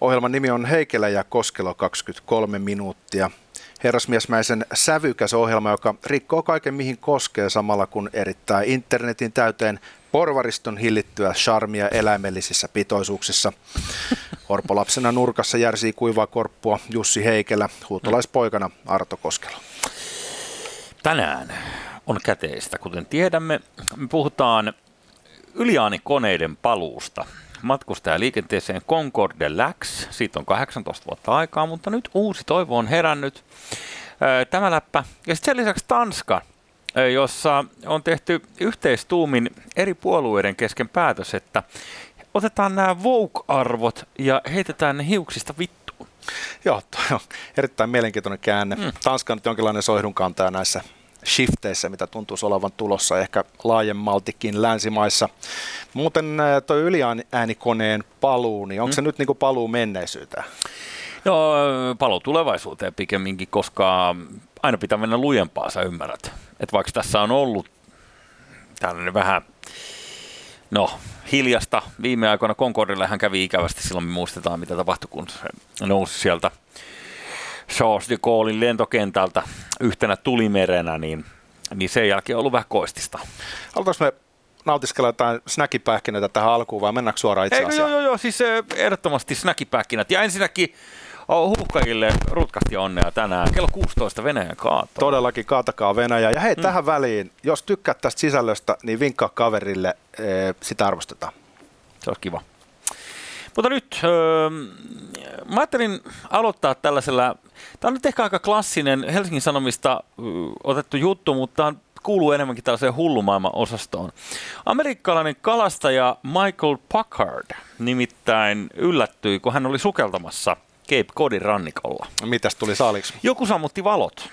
Ohjelman nimi on Heikelä ja Koskelo 23 minuuttia. Herrasmiesmäisen sävykäs ohjelma, joka rikkoo kaiken mihin koskee samalla kun erittää internetin täyteen porvariston hillittyä charmia eläimellisissä pitoisuuksissa. Orpolapsena nurkassa järsii kuivaa korppua Jussi Heikelä, huutolaispoikana Arto Koskelo. Tänään on käteistä, kuten tiedämme. Me puhutaan yliaanikoneiden paluusta matkustajaliikenteeseen Concorde Lax. Siitä on 18 vuotta aikaa, mutta nyt uusi toivo on herännyt. Tämä läppä. Ja sitten sen lisäksi Tanska, jossa on tehty yhteistuumin eri puolueiden kesken päätös, että otetaan nämä Vogue-arvot ja heitetään ne hiuksista vittuun. Joo, toi on erittäin mielenkiintoinen käänne. Mm. Tanska on jonkinlainen soihdunkantaja näissä shifteissä, mitä tuntuu olevan tulossa ehkä laajemmaltikin länsimaissa. Muuten tuo yliäänikoneen paluu, niin onko mm. se nyt niin kuin paluu menneisyyteen? No, paluu tulevaisuuteen pikemminkin, koska aina pitää mennä lujempaa, sä ymmärrät. Että vaikka tässä on ollut tällainen vähän, no, hiljasta viime aikoina Concordille hän kävi ikävästi, silloin me muistetaan mitä tapahtui, kun se nousi sieltä Charles de Gaullein lentokentältä yhtenä tulimerenä, niin, niin sen jälkeen on ollut vähän koistista. Halutaanko me nautiskella jotain snackipähkinöitä tähän alkuun vai mennäänkö suoraan itse asiaan? Joo, joo, joo, siis eh, ehdottomasti snackipähkinät. Ja ensinnäkin oh, huuhkajille rutkasti onnea tänään. Kello 16 Venäjän kaato. Todellakin kaatakaa Venäjä. Ja hei, mm. tähän väliin, jos tykkäät tästä sisällöstä, niin vinkkaa kaverille, eh, sitä arvostetaan. Se olisi kiva. Mutta nyt öö, mä ajattelin aloittaa tällaisella, tämä on nyt ehkä aika klassinen Helsingin Sanomista ö, otettu juttu, mutta kuuluu enemmänkin tällaiseen hullumaailman osastoon. Amerikkalainen kalastaja Michael Packard nimittäin yllättyi, kun hän oli sukeltamassa Cape Codin rannikolla. Mitäs tuli saaliksi? Joku sammutti valot.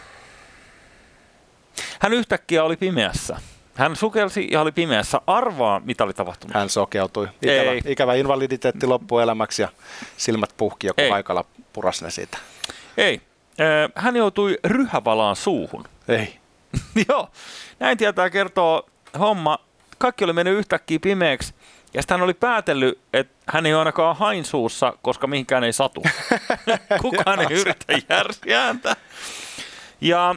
Hän yhtäkkiä oli pimeässä. Hän sukelsi ja oli pimeässä. Arvaa, mitä oli tapahtunut. Hän sokeutui. Ikävä, Ei. ikävä invaliditeetti loppuelämäksi ja silmät puhki joku Ei. paikalla puras ne siitä. Ei. Hän joutui ryhävalaan suuhun. Ei. Joo. Näin tietää kertoo homma. Kaikki oli mennyt yhtäkkiä pimeäksi. Ja sitten hän oli päätellyt, että hän ei ole ainakaan hain suussa, koska mihinkään ei satu. Kukaan ei yritä järsiä häntä. Ja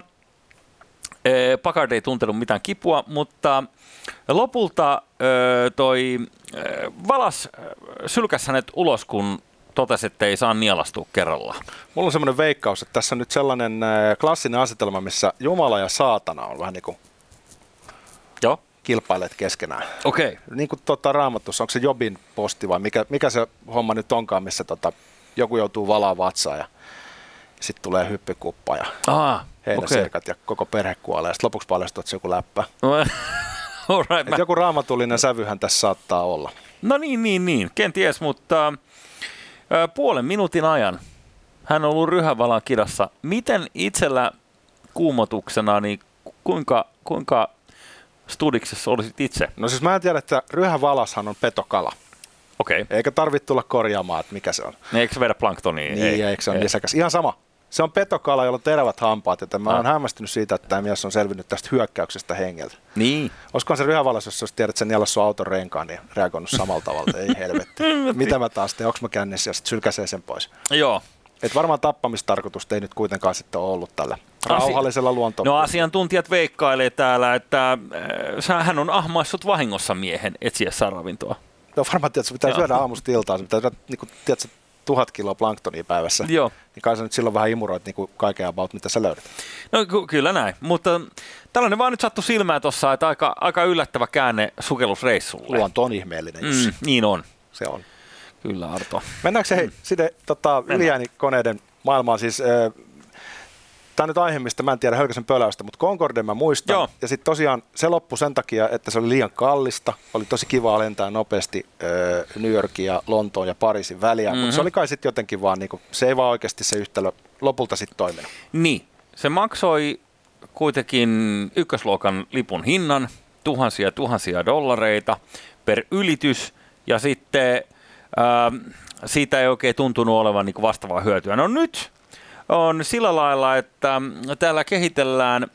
Packard ei tuntenut mitään kipua, mutta lopulta toi Valas sylkäsi hänet ulos, kun totesi, että ei saa nielastua kerralla. Mulla on semmoinen veikkaus, että tässä on nyt sellainen klassinen asetelma, missä Jumala ja saatana on vähän niin kuin Joo. kilpailet keskenään. Okei. Okay. Niin kuin tota, raamatussa, onko se Jobin posti vai mikä, mikä se homma nyt onkaan, missä tota, joku joutuu valaa vatsaa ja sitten tulee hyppykuppa ja Aa, heidän okay. ja koko perhe kuolee. Sitten lopuksi paljastuu, että se joku läppä. right, mä... Joku raamatullinen sävyhän tässä saattaa olla. No niin, niin, niin. Kenties, mutta äh, puolen minuutin ajan hän on ollut ryhävalan kirassa. Miten itsellä kuumotuksena, niin kuinka, kuinka studiksessa olisit itse? No siis mä en tiedä, että ryhävalashan on petokala. Okei. Okay. Eikä tarvitse tulla korjaamaan, että mikä se on. Eikö se vedä planktonia? Niin, ei, eikö se on nisäkäs. Ihan sama. Se on petokala, jolla on terävät hampaat, joten mä oon hämmästynyt siitä, että tämä mies on selvinnyt tästä hyökkäyksestä hengeltä. Niin. Olisikohan se ryhävalas, jos tiedät, että sen niellä sun auton renkaan, niin reagoinut samalla tavalla. Ei helvetti. Mitä mä taas teen? Onko mä kännissä ja sitten sylkäsee sen pois? Joo. Et varmaan tappamistarkoitusta ei nyt kuitenkaan sitten ole ollut tällä rauhallisella luonto. No asiantuntijat veikkailee täällä, että äh, hän on ahmaissut vahingossa miehen etsiessä ravintoa. No varmaan, että pitää Joo. syödä aamusta iltaan, pitää syödä niin kuin, tiedätkö, tuhat kiloa planktonia päivässä. Joo. Niin kai sä nyt silloin vähän imuroit niin kuin kaiken about, mitä sä löydät. No ky- kyllä näin, mutta tällainen vaan nyt sattui silmään tuossa, että aika, aika yllättävä käänne sukellusreissulle. Luonto on ihmeellinen, Mm, niin on. Se on. Kyllä, Arto. Mennäänkö se hei, mm. sitten tota, yliäänikoneiden maailmaan siis... Äh, Tämä on nyt aihe, mistä mä en tiedä hölkäsen pöläystä, mutta Concorde mä muistan. Joo. Ja sitten tosiaan se loppui sen takia, että se oli liian kallista. Oli tosi kiva lentää nopeasti äh, New Yorkin ja Lontoon ja Pariisin väliä, mm-hmm. mutta se oli kai sitten jotenkin vaan, niinku, se ei vaan oikeasti se yhtälö lopulta sitten toiminut. Niin, se maksoi kuitenkin ykkösluokan lipun hinnan, tuhansia tuhansia dollareita per ylitys, ja sitten äh, siitä ei oikein tuntunut olevan niin vastaavaa hyötyä. No nyt on sillä lailla, että täällä kehitellään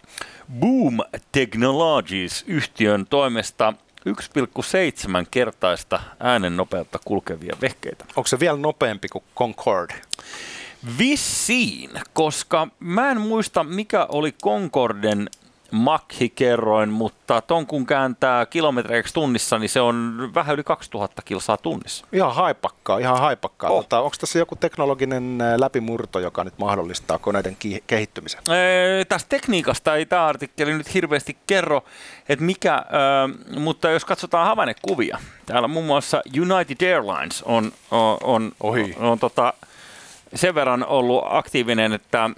Boom Technologies-yhtiön toimesta 1,7 kertaista äänen nopeutta kulkevia vehkeitä. Onko se vielä nopeampi kuin Concorde? Vissiin, koska mä en muista mikä oli Concorden Mach-kerroin, mutta ton kun kääntää kilometreiksi tunnissa, niin se on vähän yli 2000 kilsaa tunnissa. Ihan haipakkaa, ihan haipakkaa. Oh. Tota, onko tässä joku teknologinen läpimurto, joka nyt mahdollistaa koneiden ki- kehittymisen? Ee, tästä tekniikasta ei tämä artikkeli nyt hirveästi kerro, että mikä, äh, mutta jos katsotaan havainnekuvia, täällä muun muassa United Airlines on, on, on, Ohi. on, on tota, sen verran ollut aktiivinen, että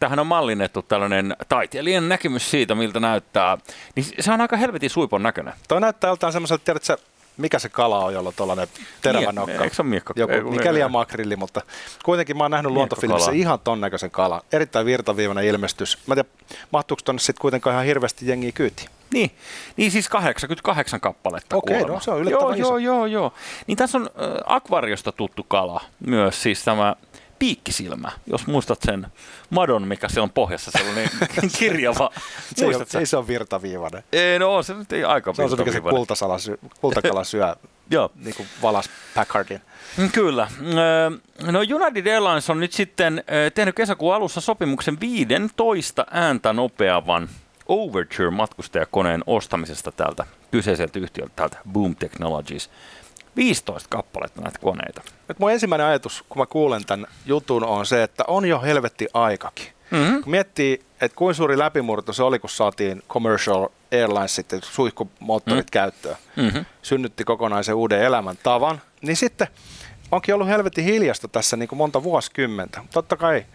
tähän on mallinnettu tällainen taiteilijan näkemys siitä, miltä näyttää, niin se on aika helvetin suipon näköinen. Toi näyttää joltain semmoiselta, tiedätkö, mikä se kala on, jolla on tuollainen terävä nokka. Eikö se ole miekka? Joku Ei, mikäli ja makrilli, mutta kuitenkin mä oon nähnyt luontofilmissä ihan ton näköisen kala. Erittäin virtaviivainen ilmestys. Mä en tiedä, mahtuuko tonne sitten kuitenkaan ihan hirveästi jengiä kyytiin? Niin, niin siis 88 kappaletta Okei, kuulemma. no se on yllättävän joo, iso. Joo, joo, joo. Niin tässä on äh, akvariosta tuttu kala myös, siis tämä piikkisilmä, jos muistat sen madon, mikä siellä on pohjassa, sellainen kirjava. Se ei, ole, se ei se ole virtaviivainen. Ei, no se nyt ei aika Se on se, mikä se kultasala syö, kultakala syö, Joo. niin kuin valas Packardin. Kyllä. Ö, No United Airlines on nyt sitten ö, tehnyt kesäkuun alussa sopimuksen 15 ääntä nopeavan Overture-matkustajakoneen ostamisesta tältä kyseiseltä yhtiöltä, täältä Boom Technologies. 15 kappaletta näitä koneita. Nyt mun ensimmäinen ajatus, kun mä kuulen tämän jutun, on se, että on jo helvetti aikakin. Mm-hmm. Kun miettii, että kuinka suuri läpimurto se oli, kun saatiin Commercial Airlines sitten suihkumoottorit mm. käyttöön, Mm-hmm. synnytti kokonaisen uuden elämäntavan, niin sitten onkin ollut helvetin hiljasta tässä niin kuin monta vuosikymmentä. Totta kai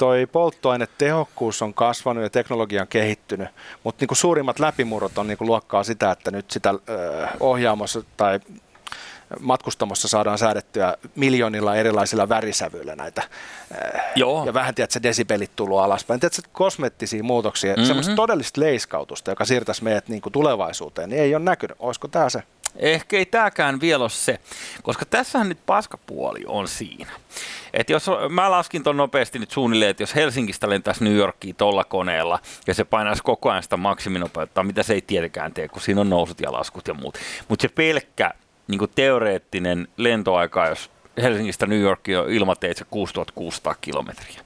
toi polttoainetehokkuus on kasvanut ja teknologia on kehittynyt, mutta niin suurimmat läpimurrot on niin luokkaa sitä, että nyt sitä ohjaamossa tai matkustamossa saadaan säädettyä miljoonilla erilaisilla värisävyillä näitä. Joo. Ja vähän, tiedätkö, desibelit tullut alaspäin. Tiedätkö, kosmettisia muutoksia, mm-hmm. semmoista todellista leiskautusta, joka siirtäisi meidät niin kuin tulevaisuuteen, niin ei ole näkynyt. Olisiko tämä se? Ehkä ei tämäkään vielä ole se, koska tässähän nyt paskapuoli on siinä. Et jos mä laskin ton nopeasti nyt suunnilleen, että jos Helsingistä lentäisi New Yorkiin tuolla koneella ja se painaisi koko ajan sitä maksiminopeutta, mitä se ei tietenkään tee, kun siinä on nousut ja laskut ja muut. Mutta se pelkkä niin teoreettinen lentoaika, jos Helsingistä New Yorkiin on ilmateitse 6600 kilometriä,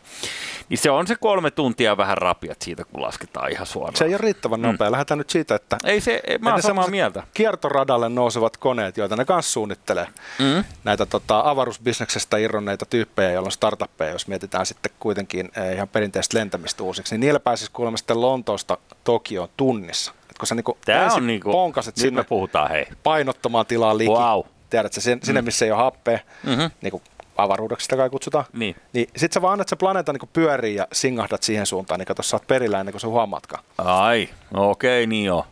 niin se on se kolme tuntia vähän rapiat siitä, kun lasketaan ihan suoraan. Se ei ole riittävän nopea. Mm. Lähdetään nyt siitä, että Ei se, ei, mä samaa mieltä. kiertoradalle nousevat koneet, joita ne kanssa suunnittelee. Mm. Näitä tota, avaruusbisneksestä irronneita tyyppejä, joilla on startuppeja, jos mietitään sitten kuitenkin eh, ihan perinteistä lentämistä uusiksi, niin niillä pääsisi kuulemma sitten Lontoosta Tokioon tunnissa. Et kun sä niinku Tämä ensin on niinku, ponkaset sinne puhutaan hei. painottomaan tilaan liki, Wow. tiedätkö, sinne, sinne missä ei ole happea, Mhm. niin kuin avaruudeksi sitä kai kutsutaan. Niin. Niin sit sä vaan annat se planeetta niin pyörii ja singahdat siihen suuntaan, niin kato sä oot perillä ennen kuin sä huomaatkaan. Ai, no okei, niin joo.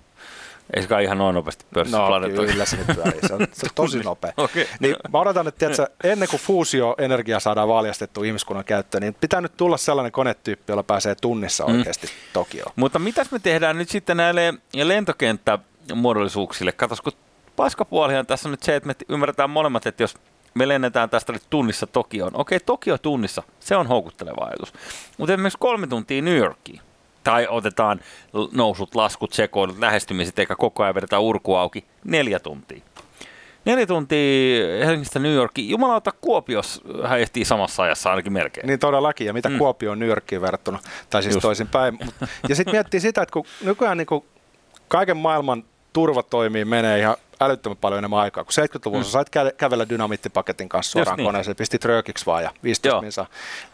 Ei se kai ihan noin nopeasti pörssissä No planeetta. kyllä se pyörii, se on, se on tosi nopea. Okei. Niin mä odotan, että tiedätkö, ennen kuin fuusioenergia saadaan valjastettua ihmiskunnan käyttöön, niin pitää nyt tulla sellainen konetyyppi, jolla pääsee tunnissa oikeasti Tokioon. Mutta mitäs me tehdään nyt sitten näille lentokenttämuodollisuuksille? Katos, kun paskapuolihan tässä on nyt se, että me ymmärretään molemmat, että jos me lennetään tästä nyt tunnissa Tokioon. Okei, Tokio tunnissa, se on houkutteleva ajatus. Mutta esimerkiksi kolme tuntia New Yorkiin. Tai otetaan nousut, laskut, sekoilut, lähestymiset, eikä koko ajan vedetä urku auki. Neljä tuntia. Neljä tuntia Helsingistä New Yorkiin. Jumalauta, Kuopios hän ehtii samassa ajassa ainakin melkein. Niin todellakin, ja mitä mm. Kuopio on New Yorkiin verrattuna, tai siis toisinpäin. Ja sitten miettii sitä, että kun nykyään niin kuin kaiken maailman turvatoimiin menee ihan älyttömän paljon enemmän aikaa. Kun 70-luvulla mm. sait kä- kävellä dynamiittipaketin kanssa Just suoraan niin. koneeseen, pistit röökiksi vaan ja 15 Joo. minsa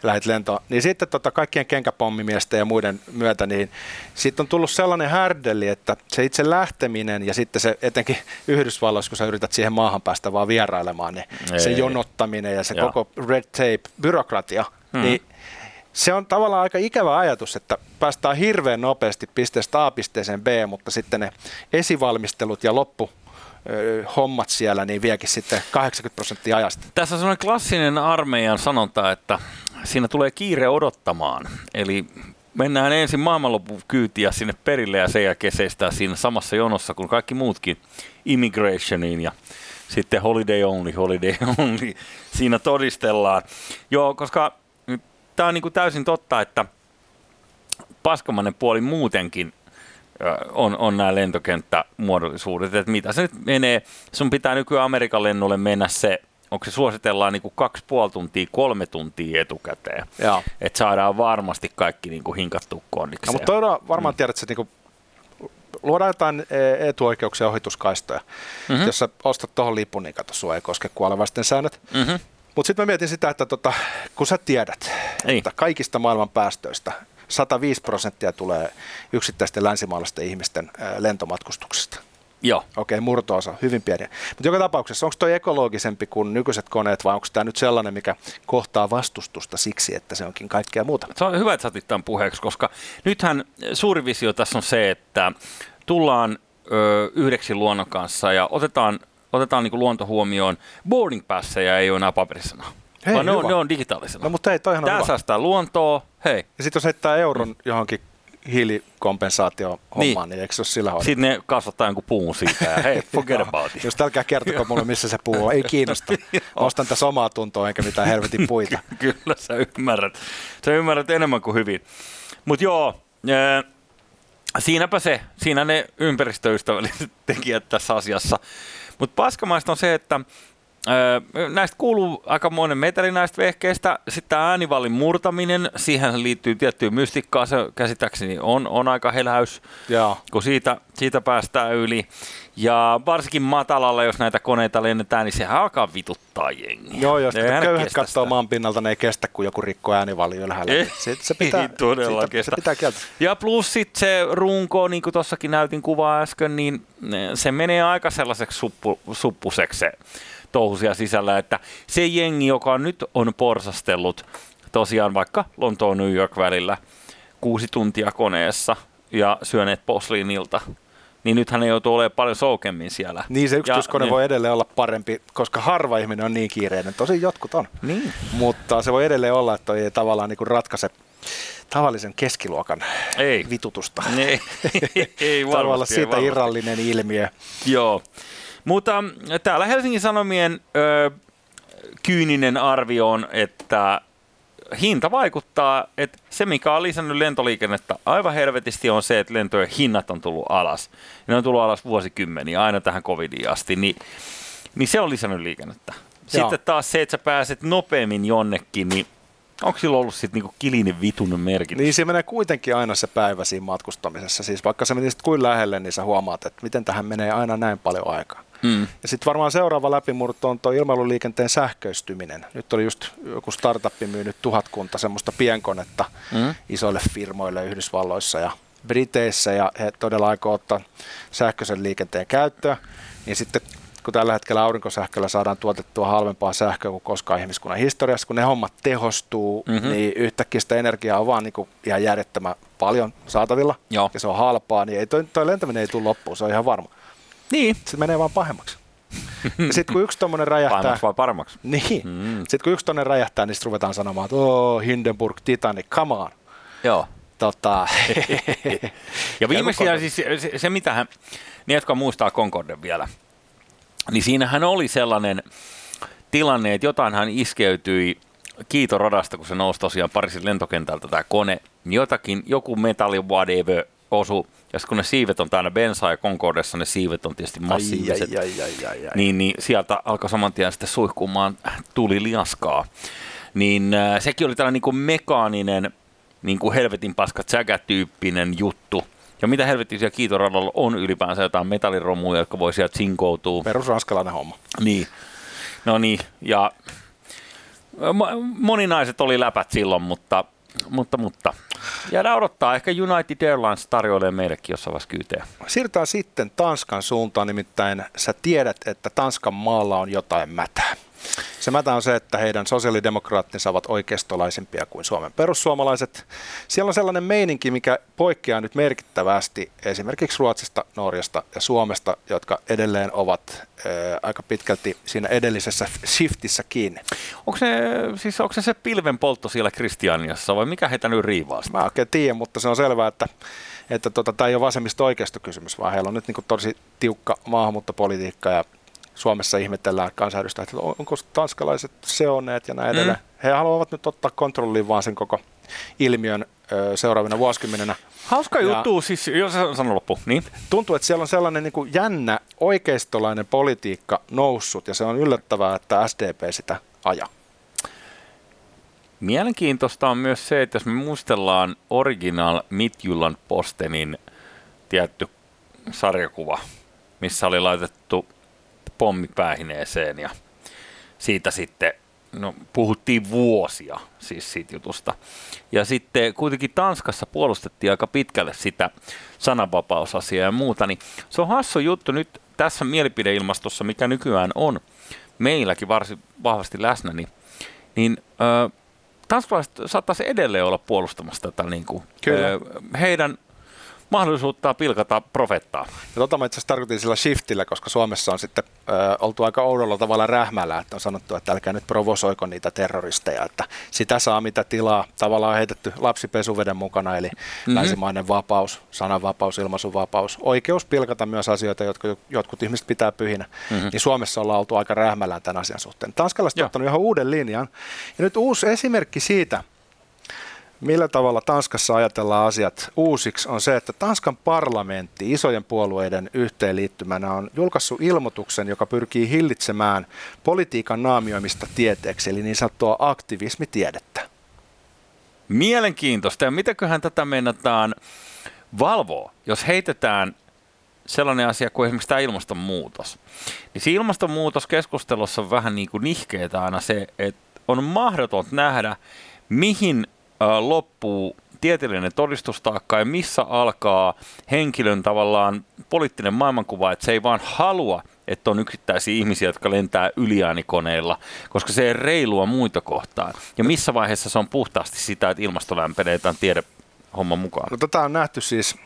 lähit lentoon. Niin sitten tota, kaikkien kenkäpommimiesten ja muiden myötä, niin siitä on tullut sellainen härdelli, että se itse lähteminen ja sitten se etenkin Yhdysvalloissa, kun sä yrität siihen maahan päästä vaan vierailemaan, niin se Ei. jonottaminen ja se Joo. koko red tape, byrokratia, Mm. niin se on tavallaan aika ikävä ajatus, että päästään hirveän nopeasti pisteestä A pisteeseen B, mutta sitten ne esivalmistelut ja loppu hommat siellä niin viekin sitten 80 prosenttia ajasta. Tässä on sellainen klassinen armeijan sanonta, että siinä tulee kiire odottamaan. Eli mennään ensin maailmanlopun kyytiä sinne perille ja sen jälkeen seistää siinä samassa jonossa kuin kaikki muutkin immigrationiin ja sitten holiday only, holiday only. Siinä todistellaan. Joo, koska tämä on niinku täysin totta, että paskamainen puoli muutenkin on, on nämä lentokenttämuodollisuudet, että mitä se nyt menee. Sun pitää nykyään Amerikan lennolle mennä se, onko se suositellaan niin kuin kaksi puoli tuntia, kolme tuntia etukäteen. Että saadaan varmasti kaikki niin kuin hinkattu kondikseen. No, mutta toivon, varmaan mm. tiedät, että se niin kuin luodaan jotain e, etuoikeuksia ohituskaistoja. Mm-hmm. Jos sä ostat tuohon lipun, niin kato, sua ei koske kuolevaisten säännöt. Mm-hmm. Mutta sitten mä mietin sitä, että tota, kun sä tiedät, niin. että kaikista maailman päästöistä 105 prosenttia tulee yksittäisten länsimaalaisten ihmisten lentomatkustuksesta. Joo. Okei, okay, murtoosa, hyvin pieni. Mutta joka tapauksessa, onko tuo ekologisempi kuin nykyiset koneet vai onko tämä nyt sellainen, mikä kohtaa vastustusta siksi, että se onkin kaikkea muuta? Se on hyvä, että sä otit tämän puheeksi, koska nythän suuri visio tässä on se, että tullaan ö, yhdeksi luonnon kanssa ja otetaan, otetaan niin luonto huomioon. Boarding passeja ei ole enää paperisena. Hei, vaan ne on, ne on digitaalisena. No, mutta hei, toihan on Tämä säästää luontoa, hei. Ja sitten jos heittää euron johonkin hiilikompensaatio hommaan, niin. niin eikö se ole sillä hoidettu? Sitten ne kasvattaa jonkun puun siitä ja hei, forget about it. Jos älkää kertoko mulle, missä se puu on, ei kiinnosta. Ostan tässä omaa tuntoa enkä mitään helvetin puita. Kyllä sä ymmärrät. Sä ymmärrät enemmän kuin hyvin. Mutta joo, äh, siinäpä se, siinä ne ympäristöystävälliset tekijät tässä asiassa. Mutta paskamaista on se, että Öö, näistä kuuluu aika monen meteli näistä vehkeistä. Sitten tämä äänivallin murtaminen, siihen liittyy tiettyä mystikkaa, se käsittääkseni on, on aika heläys, Joo. kun siitä, siitä päästään yli. Ja varsinkin matalalla, jos näitä koneita lennetään, niin sehän alkaa vituttaa jengiä. Joo, jos köyhät katsoo maan pinnalta, ne ei kestä, kun joku rikkoo äänivalli ylhäällä. Ei, se, se pitää, ei todella siitä, kestä. Se pitää kieltä. Ja plus sitten se runko, niin kuin tuossakin näytin kuvaa äsken, niin se menee aika sellaiseksi suppu, suppuseksi se touhusia sisällä, että se jengi, joka nyt on porsastellut tosiaan vaikka Lontoon New York välillä kuusi tuntia koneessa ja syöneet posliinilta, niin nythän ne joutuu olemaan paljon soukemmin siellä. Niin, se yksityiskone ja, voi edelleen olla parempi, koska harva ihminen on niin kiireinen. Tosi jotkut on. Niin. Mutta se voi edelleen olla, että ei tavallaan niin ratkaise tavallisen keskiluokan ei. vitutusta. Ei, ei, ei varmasti, siitä ei irrallinen ilmiö. Joo. Mutta täällä Helsingin Sanomien ö, kyyninen arvio on, että hinta vaikuttaa, että se mikä on lisännyt lentoliikennettä aivan helvetisti on se, että lentojen hinnat on tullut alas. Ne on tullut alas vuosikymmeniä, aina tähän covidiin asti, niin, niin se on lisännyt liikennettä. Sitten Joo. taas se, että sä pääset nopeammin jonnekin, niin Onko sillä ollut sitten niinku kilinen vitun merkitys? Niin se menee kuitenkin aina se päivä siinä matkustamisessa. Siis vaikka se menisit kuin lähelle, niin sä huomaat, että miten tähän menee aina näin paljon aikaa. Mm. Ja sitten varmaan seuraava läpimurto on tuo ilmailuliikenteen sähköistyminen. Nyt oli just joku startuppi myynyt tuhatkunta semmoista pienkonetta mm. isoille firmoille Yhdysvalloissa ja Briteissä ja he todella aikoo ottaa sähköisen liikenteen käyttöön. Niin sitten kun tällä hetkellä aurinkosähköllä saadaan tuotettua halvempaa sähköä kuin koskaan ihmiskunnan historiassa, kun ne hommat tehostuu, mm-hmm. niin yhtäkkiä sitä energiaa on vaan niin kuin ihan järjettömän paljon saatavilla, Joo. ja se on halpaa, niin ei toi, toi lentäminen ei tule loppuun, se on ihan varma. Niin. Se menee vaan pahemmaksi. sitten kun yksi tuommoinen räjähtää... Pahemmaksi vai paremmaksi? Niin. Mm. Sitten kun yksi tuommoinen räjähtää, niin sitten ruvetaan sanomaan, että oh, Hindenburg, Titanic, come on. Joo. Tota. ja viimeksi siis se, se, mitä hän, ne jotka muistaa Concorden vielä, niin siinähän oli sellainen tilanne, että jotain hän iskeytyi kiitoradasta, kun se nousi tosiaan Pariisin lentokentältä tämä kone, niin jotakin, joku metalli whatever osu, ja kun ne siivet on täynnä bensaa ja Concordessa ne siivet on tietysti massiiviset, ai, ai, ai, ai, ai. Niin, niin sieltä alkoi saman tien sitten suihkumaan tuli liaskaa. Niin äh, sekin oli tällainen niin kuin mekaaninen, niin kuin helvetin paska tyyppinen juttu, ja mitä helvettisiä kiitoradalla on ylipäänsä jotain metalliromuja, jotka voi sieltä sinkoutua. Perusranskalainen homma. Niin. No niin, ja moninaiset oli läpät silloin, mutta, mutta, mutta jäädään odottaa. Ehkä United Airlines tarjoilee meillekin jossain vaiheessa kyyteen. Siirrytään sitten Tanskan suuntaan, nimittäin sä tiedät, että Tanskan maalla on jotain mätää. Se mätä on se, että heidän sosiaalidemokraattinsa ovat oikeistolaisempia kuin Suomen perussuomalaiset. Siellä on sellainen meininki, mikä poikkeaa nyt merkittävästi esimerkiksi Ruotsista, Norjasta ja Suomesta, jotka edelleen ovat ää, aika pitkälti siinä edellisessä shiftissä kiinni. Onko se, siis onko se, se pilven poltto siellä Kristianiassa vai mikä heitä nyt riivaa? Mä oikein tiedän, mutta se on selvää, että että tota, tämä ei ole vasemmista oikeasta kysymys, vaan heillä on nyt niin tosi tiukka maahanmuuttopolitiikka ja Suomessa ihmetellään kansanedustajat, että onko tanskalaiset seoneet ja näin edelleen. Mm. He haluavat nyt ottaa kontrolliin vaan sen koko ilmiön seuraavina vuosikymmeninä. Hauska ja juttu, siis jos sanon loppu, niin? Tuntuu, että siellä on sellainen niin kuin jännä oikeistolainen politiikka noussut ja se on yllättävää, että SDP sitä ajaa. Mielenkiintoista on myös se, että jos me muistellaan Original Midtjylland Postenin tietty sarjakuva, missä oli laitettu pommi päähineeseen ja siitä sitten no, puhuttiin vuosia siis siitä jutusta. Ja sitten kuitenkin Tanskassa puolustettiin aika pitkälle sitä sananvapausasiaa ja muuta, niin se on hassu juttu nyt tässä mielipideilmastossa, mikä nykyään on meilläkin varsin vahvasti läsnä, niin, niin ö, tanskalaiset saattaisi edelleen olla puolustamassa tätä niin kuin, Kyllä. heidän mahdollisuutta pilkata profettaa. Ja tota mä itse asiassa tarkoitin sillä shiftillä, koska Suomessa on sitten ö, oltu aika oudolla tavalla rähmällä, että on sanottu, että älkää nyt provosoiko niitä terroristeja, että sitä saa mitä tilaa. Tavallaan on heitetty lapsi pesuveden mukana, eli mm-hmm. länsimainen vapaus, sananvapaus, ilmaisuvapaus, oikeus pilkata myös asioita, jotka jotkut ihmiset pitää pyhinä. Mm-hmm. Niin Suomessa ollaan oltu aika rähmällään tämän asian suhteen. Tanskalaiset on ottanut ihan uuden linjan. Ja nyt uusi esimerkki siitä, millä tavalla Tanskassa ajatellaan asiat uusiksi, on se, että Tanskan parlamentti isojen puolueiden yhteenliittymänä on julkaissut ilmoituksen, joka pyrkii hillitsemään politiikan naamioimista tieteeksi, eli niin sanottua aktivismitiedettä. Mielenkiintoista. Ja mitäköhän tätä meinataan valvoa, jos heitetään sellainen asia kuin esimerkiksi tämä ilmastonmuutos. Niin se ilmastonmuutoskeskustelussa on vähän niin kuin nihkeetä aina se, että on mahdotonta nähdä, mihin loppuu tieteellinen todistustaakka ja missä alkaa henkilön tavallaan poliittinen maailmankuva, että se ei vaan halua, että on yksittäisiä ihmisiä, jotka lentää yliäänikoneilla, koska se ei reilua muita kohtaan. Ja missä vaiheessa se on puhtaasti sitä, että ilmasto lämpenee tämän tiedehomman mukaan? No, tätä on nähty siis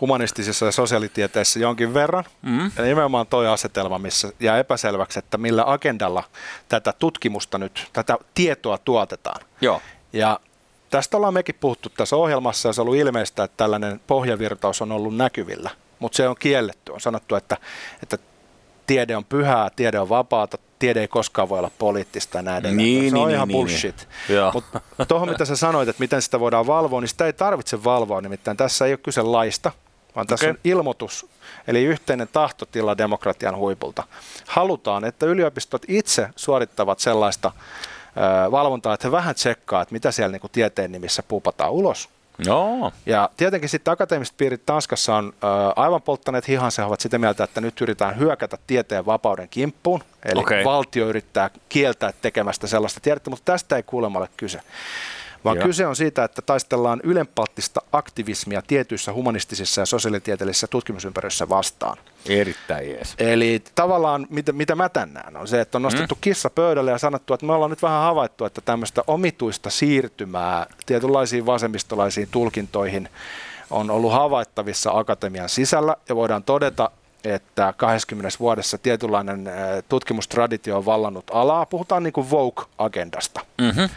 humanistisissa ja sosiaalitieteissä jonkin verran. Mm. Ja nimenomaan tuo asetelma, missä jää epäselväksi, että millä agendalla tätä tutkimusta nyt, tätä tietoa tuotetaan. Joo. Ja Tästä ollaan mekin puhuttu tässä ohjelmassa ja se on ollut ilmeistä, että tällainen pohjavirtaus on ollut näkyvillä, mutta se on kielletty. On sanottu, että, että tiede on pyhää, tiede on vapaata, tiede ei koskaan voi olla poliittista näin niin, niin, Se on niin, ihan niin, bullshit. Niin. Mutta tuohon mitä sä sanoit, että miten sitä voidaan valvoa, niin sitä ei tarvitse valvoa. Nimittäin tässä ei ole kyse laista, vaan tässä okay. on ilmoitus, eli yhteinen tahtotila demokratian huipulta. Halutaan, että yliopistot itse suorittavat sellaista valvontaa, että he vähän tsekkaa, että mitä siellä niin tieteen nimissä puupataan ulos. Joo. Ja tietenkin sitten akateemiset piirit Tanskassa on ö, aivan polttaneet hihansa, he ovat sitä mieltä, että nyt yritetään hyökätä tieteen vapauden kimppuun, eli okay. valtio yrittää kieltää tekemästä sellaista tiedettä, mutta tästä ei kuulemma ole kyse vaan Joo. kyse on siitä, että taistellaan ylenpalttista aktivismia tietyissä humanistisissa ja sosiaalitieteellisissä tutkimusympäristöissä vastaan. Erittäin jees. Eli tavallaan, mitä, mitä mä tänään on se, että on nostettu mm. kissa pöydälle ja sanottu, että me ollaan nyt vähän havaittu, että tämmöistä omituista siirtymää tietynlaisiin vasemmistolaisiin tulkintoihin on ollut havaittavissa akatemian sisällä ja voidaan todeta, että 20 vuodessa tietynlainen tutkimustraditio on vallannut alaa. Puhutaan niin kuin Vogue-agendasta. Mm-hmm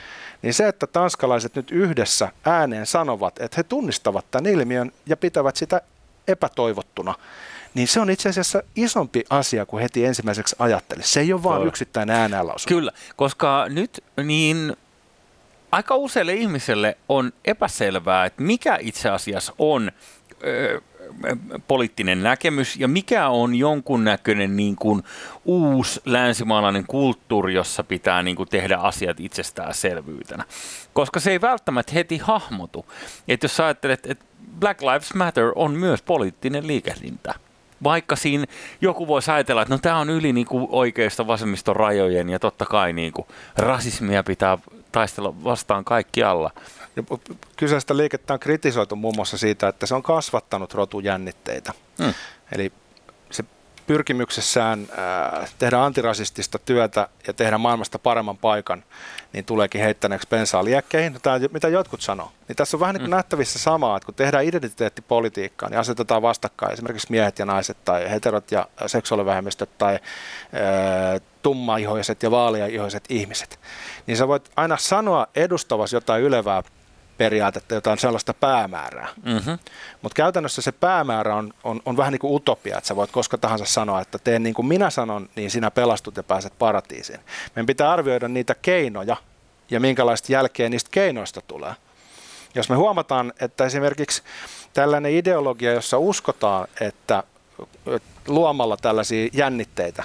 niin se, että tanskalaiset nyt yhdessä ääneen sanovat, että he tunnistavat tämän ilmiön ja pitävät sitä epätoivottuna, niin se on itse asiassa isompi asia kuin heti ensimmäiseksi ajatteli. Se ei ole vain yksittäinen äänenlausu. Kyllä, koska nyt niin aika useille ihmiselle on epäselvää, että mikä itse asiassa on poliittinen näkemys ja mikä on jonkunnäköinen niin kuin uusi länsimaalainen kulttuuri, jossa pitää niin kuin tehdä asiat itsestäänselvyytenä. Koska se ei välttämättä heti hahmotu. Että jos ajattelet, että Black Lives Matter on myös poliittinen liikehdintä, vaikka siinä joku voisi ajatella, että no tämä on yli niin kuin oikeista vasemmiston rajojen ja totta kai niin kuin rasismia pitää taistella vastaan kaikkialla. Kyseistä liikettä on kritisoitu muun muassa siitä, että se on kasvattanut rotujännitteitä. Hmm. Eli pyrkimyksessään äh, tehdä antirasistista työtä ja tehdä maailmasta paremman paikan, niin tuleekin heittäneeksi bensaa liekkeihin. No, tämä, mitä jotkut sanoo. Niin tässä on vähän niin kuin mm. nähtävissä samaa, että kun tehdään identiteettipolitiikkaa, niin asetetaan vastakkain esimerkiksi miehet ja naiset tai heterot ja seksuaalivähemmistöt tai äh, tummaihoiset ja vaaleaihoiset ihmiset. Niin sä voit aina sanoa edustavasi jotain ylevää periaatetta, jotain sellaista päämäärää. Mm-hmm. Mutta käytännössä se päämäärä on, on, on vähän niin kuin utopia, että sä voit koska tahansa sanoa, että teen niin kuin minä sanon, niin sinä pelastut ja pääset paratiisiin. Meidän pitää arvioida niitä keinoja ja minkälaista jälkeä niistä keinoista tulee. Jos me huomataan, että esimerkiksi tällainen ideologia, jossa uskotaan, että luomalla tällaisia jännitteitä,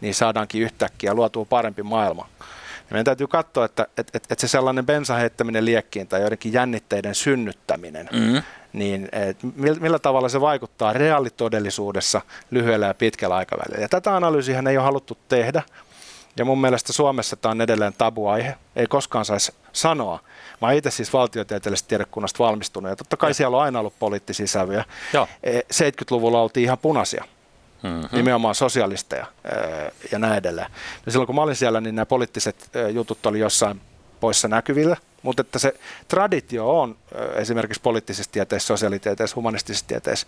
niin saadaankin yhtäkkiä luotua parempi maailma. Ja meidän täytyy katsoa, että, että, että se sellainen bensa heittäminen liekkiin tai joidenkin jännitteiden synnyttäminen, mm-hmm. niin millä tavalla se vaikuttaa reaalitodellisuudessa lyhyellä ja pitkällä aikavälillä. Ja tätä analyysiä ei ole haluttu tehdä. Ja mun mielestä Suomessa tämä on edelleen tabuaihe. Ei koskaan saisi sanoa. Mä oon itse siis valtiotieteellisestä tiedekunnasta valmistunut ja totta kai ja. siellä on aina ollut poliittisia sävyjä. 70-luvulla e, oltiin ihan punaisia mm-hmm. nimenomaan sosialisteja ja näin edelleen. Ja silloin kun mä olin siellä, niin nämä poliittiset jutut oli jossain poissa näkyvillä, mutta että se traditio on esimerkiksi poliittisessa tieteessä, sosiaalitieteessä, humanistisessa tieteessä,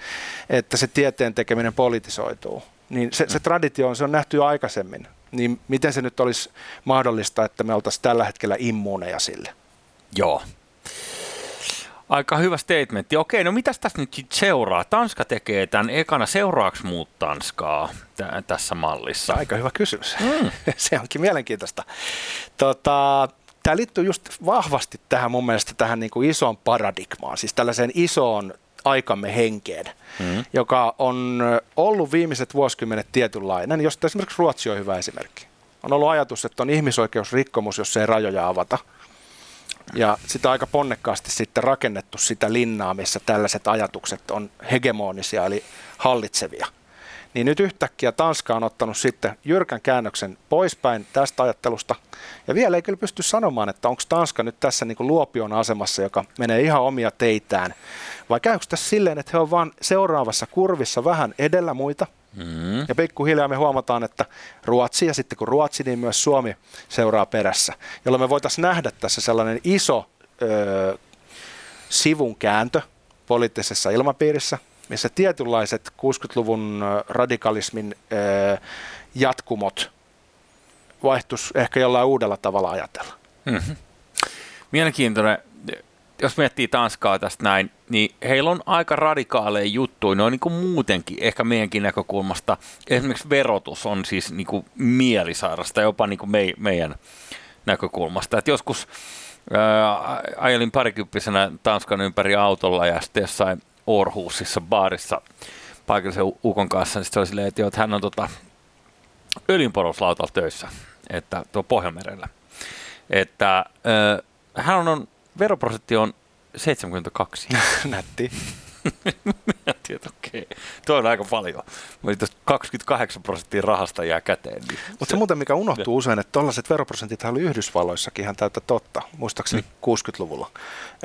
että se tieteen tekeminen politisoituu. Niin se, se traditio on, se on nähty jo aikaisemmin. Niin miten se nyt olisi mahdollista, että me oltaisiin tällä hetkellä immuuneja sille? Joo, Aika hyvä statementti. Okei, no mitäs tässä nyt seuraa? Tanska tekee tämän ekana. Seuraaks muut Tanskaa t- tässä mallissa? Aika hyvä kysymys. Mm. Se onkin mielenkiintoista. Tota, tämä liittyy just vahvasti tähän mun mielestä tähän niin kuin isoon paradigmaan, siis tällaiseen isoon aikamme henkeen, mm. joka on ollut viimeiset vuosikymmenet tietynlainen, josta esimerkiksi Ruotsi on hyvä esimerkki. On ollut ajatus, että on ihmisoikeusrikkomus, jos ei rajoja avata – ja sitä aika ponnekkaasti sitten rakennettu sitä linnaa, missä tällaiset ajatukset on hegemonisia eli hallitsevia. Niin nyt yhtäkkiä Tanska on ottanut sitten jyrkän käännöksen poispäin tästä ajattelusta. Ja vielä ei kyllä pysty sanomaan, että onko Tanska nyt tässä niin kuin luopion asemassa, joka menee ihan omia teitään. Vai käykö tässä silleen, että he on vain seuraavassa kurvissa vähän edellä muita – Mm. Ja pikkuhiljaa me huomataan, että Ruotsi ja sitten kun Ruotsi, niin myös Suomi seuraa perässä, jolloin me voitaisiin nähdä tässä sellainen iso ö, sivun kääntö poliittisessa ilmapiirissä, missä tietynlaiset 60-luvun radikalismin ö, jatkumot vaihtus ehkä jollain uudella tavalla ajatella. Mm-hmm. Mielenkiintoinen jos miettii Tanskaa tästä näin, niin heillä on aika radikaaleja juttuja, noin niin kuin muutenkin, ehkä meidänkin näkökulmasta. Esimerkiksi verotus on siis niin kuin mielisairasta jopa niin kuin me, meidän näkökulmasta. Et joskus ää, ajelin parikymppisenä Tanskan ympäri autolla ja sitten jossain Orhusissa baarissa paikallisen ukon kanssa, niin sitten oli silleen, että, jo, että hän on tota, öljynporoslautalla töissä, että tuo Pohjanmerellä. Että ää, hän on veroprosentti on 72. Nätti. Mietin, että okei, tuo on aika paljon. 28 prosenttia rahasta jää käteen. Niin Mutta se muuten, mikä unohtuu usein, että tällaiset veroprosentit oli Yhdysvalloissakin ihan täyttä totta, muistaakseni mm. 60-luvulla.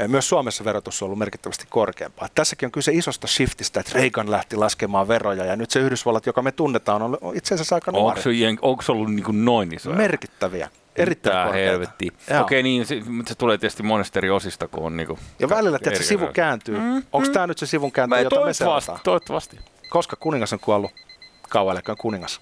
Myös Suomessa verotus on ollut merkittävästi korkeampaa. Tässäkin on kyse isosta shiftistä, että Reagan lähti laskemaan veroja, ja nyt se Yhdysvallat, joka me tunnetaan, on itse asiassa aika nuori. Onko se, onko se ollut niin kuin noin iso? Merkittäviä. Erittäin helvetti. Okei, niin, se, se, tulee tietysti monesta eri osista, kun on niinku Ja välillä, että se sivu kääntyy. Mm, Onko mm. tämä nyt se sivun kääntyy, jota me seurataan? Toivottavasti. Koska kuningas on kuollut? Kauan kuningas?